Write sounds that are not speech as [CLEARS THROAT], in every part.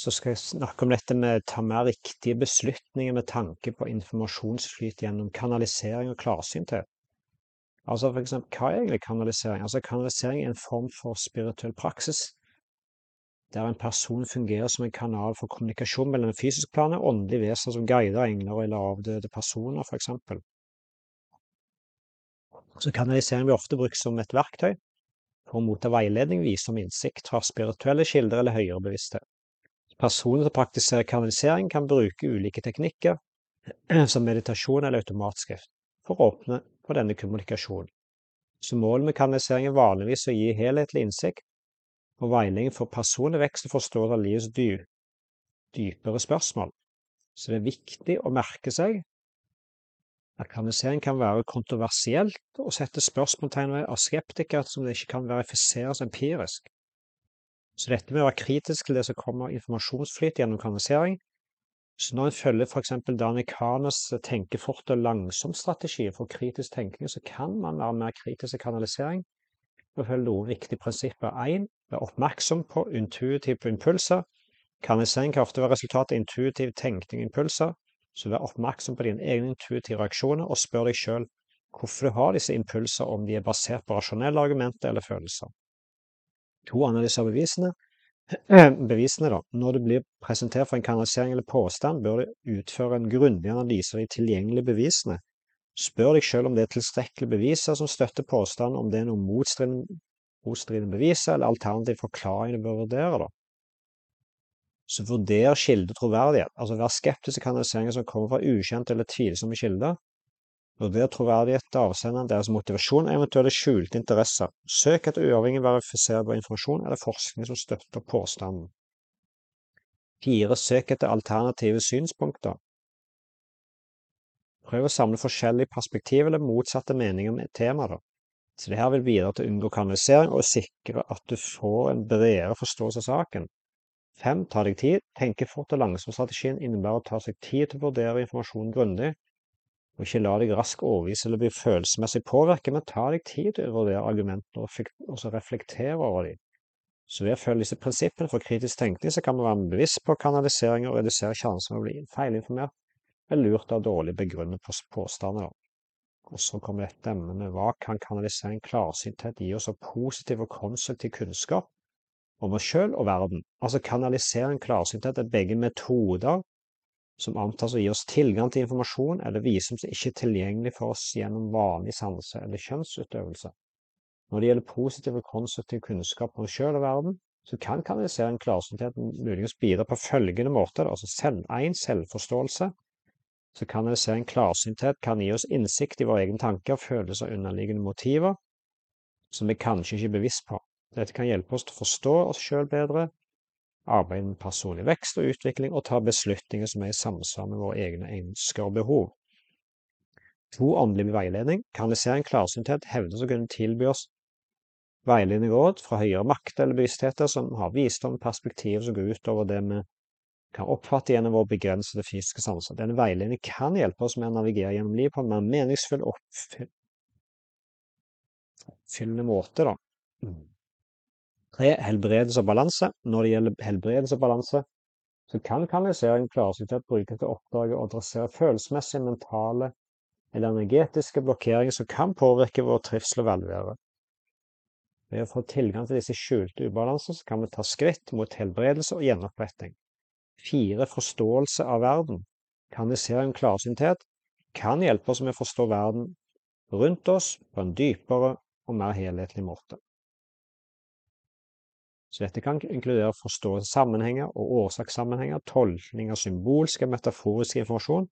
så skal jeg snakke om dette med å ta mer riktige beslutninger med tanke på informasjonsflyt gjennom kanalisering og klarsynthet. Altså for eksempel, hva er egentlig kanalisering? Altså Kanalisering er en form for spirituell praksis der en person fungerer som en kanal for kommunikasjon mellom det fysiske planet og åndelige vesener som guider engler eller avdøde personer, f.eks. Så kanalisering blir ofte brukt som et verktøy for å motta veiledning, visdom innsikt fra spirituelle kilder eller høyere bevissthet. Personer som praktiserer kanalisering, kan bruke ulike teknikker, [CLEARS THROAT] som meditasjon eller automatskrift, for å åpne for denne kommunikasjonen. Så målet med kanalisering er vanligvis å gi helhetlig innsikt og veiledning for personlig vekst og forståelse av livets dy dypere spørsmål. Så det er viktig å merke seg at kanalisering kan være kontroversielt og sette spørsmålstegn ved av skeptikere som det ikke kan verifiseres empirisk. Så dette med å være kritisk til det som kommer informasjonsflyt gjennom kanalisering Så når en følger f.eks. Dani Kanes tenke fort og langsomt-strategi for kritisk tenkning, så kan man være mer kritisk til kanalisering og følge noen viktige prinsipper. 1. Vær oppmerksom på intuitive impulser. Kanalisering kan ofte være resultatet av intuitiv tenkning og impulser. Så vær oppmerksom på dine egne intuitive reaksjoner, og spør deg sjøl hvorfor du har disse impulser, om de er basert på rasjonelle argumenter eller følelser. To analyser bevisene. [CLEARS THROAT] bevisene da. Når det blir presentert for en kanalisering eller påstand, bør du utføre en grundig analyse av de tilgjengelige bevisene. Spør deg selv om det er tilstrekkelige beviser som støtter påstanden, om det er noen motstridende, beviser eller alternativ forklaring du bør vurdere. da. Så vurder kilde troverdighet. Altså vær skeptisk til kanaliseringer som kommer fra ukjente eller tvilsomme kilder. Vurder troverdighet til avsenderen, deres motivasjon og eventuelle skjulte interesser. Søk etter uavhengig verifiserbar informasjon eller forskning som støtter påstanden. 4. Søk etter alternative synspunkter. Prøv å samle forskjellige perspektiv eller motsatte meninger med temaet. tema. Så det her vil bidra til å unngå kanalisering og sikre at du får en bredere forståelse av saken. 5. Ta deg tid. Tenke fort og langsomt. Strategien innebærer å ta seg tid til å vurdere informasjonen grundig, og ikke la deg raskt overbevise eller bli følelsesmessig påvirket, men ta deg tid til å vurdere argumentene og så reflektere over dem. Så ved å følge disse prinsippene for kritisk tenkning, så kan man være bevisst på kanalisering og redusere sjansen for å bli feilinformert eller lurt av dårlig begrunnede påstander. Og så kommer dette emnet hva kan kanalisering klarsynthet gi oss av positiv og konstruktiv kunnskap om oss sjøl og verden. Altså kanalisering klarsynthet er begge metoder som antas å gi oss tilgang til informasjon eller visum som ikke er tilgjengelig for oss gjennom vanlig sanse- eller kjønnsutøvelse. Når det gjelder positiv og konstruktiv kunnskap om oss sjøl og verden, så kan kanalisering klarsynthet muligens bidra på følgende måter. Altså selv, en selvforståelse. Så kanalisering klarsynthet kan gi oss innsikt i våre egne tanker, følelser og underliggende motiver som vi kanskje ikke er bevisst på. Dette kan hjelpe oss til å forstå oss sjøl bedre, arbeide med personlig vekst og utvikling og ta beslutninger som er i samsvar med våre egne ønsker og behov. To åndelig veiledning. Kanalisering klarsynthet hevdes å kunne tilby oss veiledende råd fra høyere makt eller bevisstheter som har visdom og perspektiv som går utover det vi kan oppfatte gjennom vår begrensede fysiske sanser. Denne veiledningen kan hjelpe oss med å navigere gjennom livet på en mer meningsfull og oppfyllende måte. Da. Tre, helbredelse og balanse. Når det gjelder helbredelse og balanse, så kan kanalisering klare seg til å oppdage og adressere følelsesmessige, mentale eller energetiske blokkeringer som kan påvirke vår trivsel og velvære. Ved å få tilgang til disse skjulte ubalanser, så kan vi ta skritt mot helbredelse og gjenoppretting. Fire, forståelse av verden. Kanalisering klarsynthet kan hjelpe oss med å forstå verden rundt oss på en dypere og mer helhetlig måte. Så dette kan inkludere forståelse av sammenhenger og årsakssammenhenger, tolkning av symbolsk og metaforisk informasjon,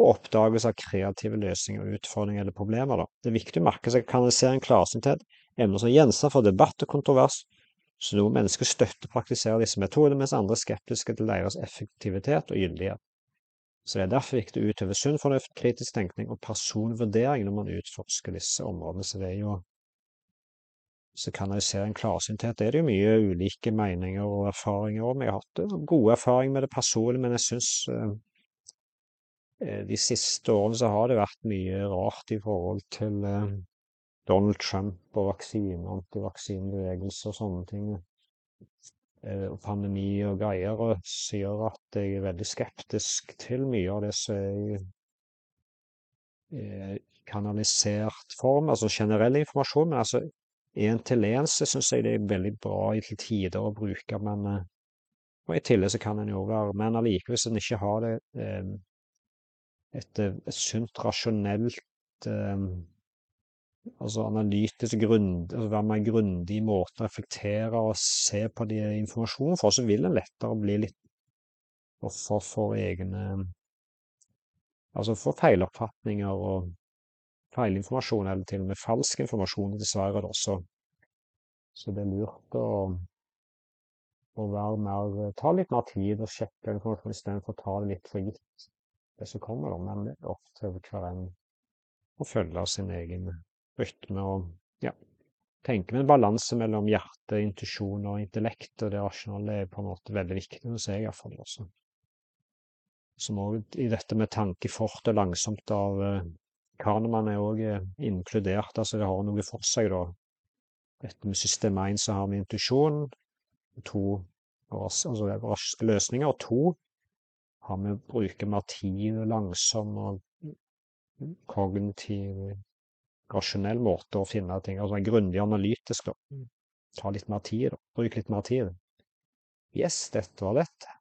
og oppdagelse av kreative løsninger og utfordringer eller problemer. Da. Det er viktig å merke seg kanalisering, klarsynthet, emner som gjenstand for debatt og kontrovers, så noen mennesker støtter og praktiserer disse metodene, mens andre er skeptiske til deres effektivitet og gyldighet. Så det er derfor viktig å utøve sunn fornuft, kritisk tenkning og personvurdering når man utforsker disse områdene. Så det er jo så kanalisering klarsynthet er det jo mye ulike meninger og erfaringer om. Jeg har hatt god gode erfaringer med det personlig, men jeg syns eh, eh, de siste årene så har det vært mye rart i forhold til eh, Donald Trump og vaksine, antivaksinebevegelser og sånne ting. eh, og pandemi og greier, og sier at jeg er veldig skeptisk til mye av det som er i kanalisert form, altså generell informasjon. Men altså én-til-én så syns jeg det er veldig bra til tider å bruke, men og i tillegg så kan en jo være Men allikevel, hvis en ikke har det et, et sunt, rasjonelt altså analytisk grunn, altså være mer grundig i måten å reflektere og se på de informasjonen for, så vil en lettere bli litt offer for egne Altså for feiloppfatninger og feilinformasjon, eller til og med falsk informasjon, dessverre, da. Så, det er lurt å, å mer Ta litt mer tid og sjekke informasjon istedenfor å ta det litt for gitt, det som kommer, da. Men det er opp til hver en å følge sin egen rytme og ja, tenke med en balanse mellom hjerte, intuisjon og intellekt, og det rasjonale er på en måte veldig viktig hos jeg iallfall også. Som òg i dette med tanke fort og langsomt av eh, Kahneman er òg eh, inkludert, altså det har noe for seg, da. Dette med system 1 så har vi intuisjon, to altså raske løsninger, og to har vi bruker mer tid og langsom og kognitiv rasjonell måte å finne ting Altså grundig analytisk, da. Ta litt mer tid, da. Bruk litt mer tid. Yes, dette var dette.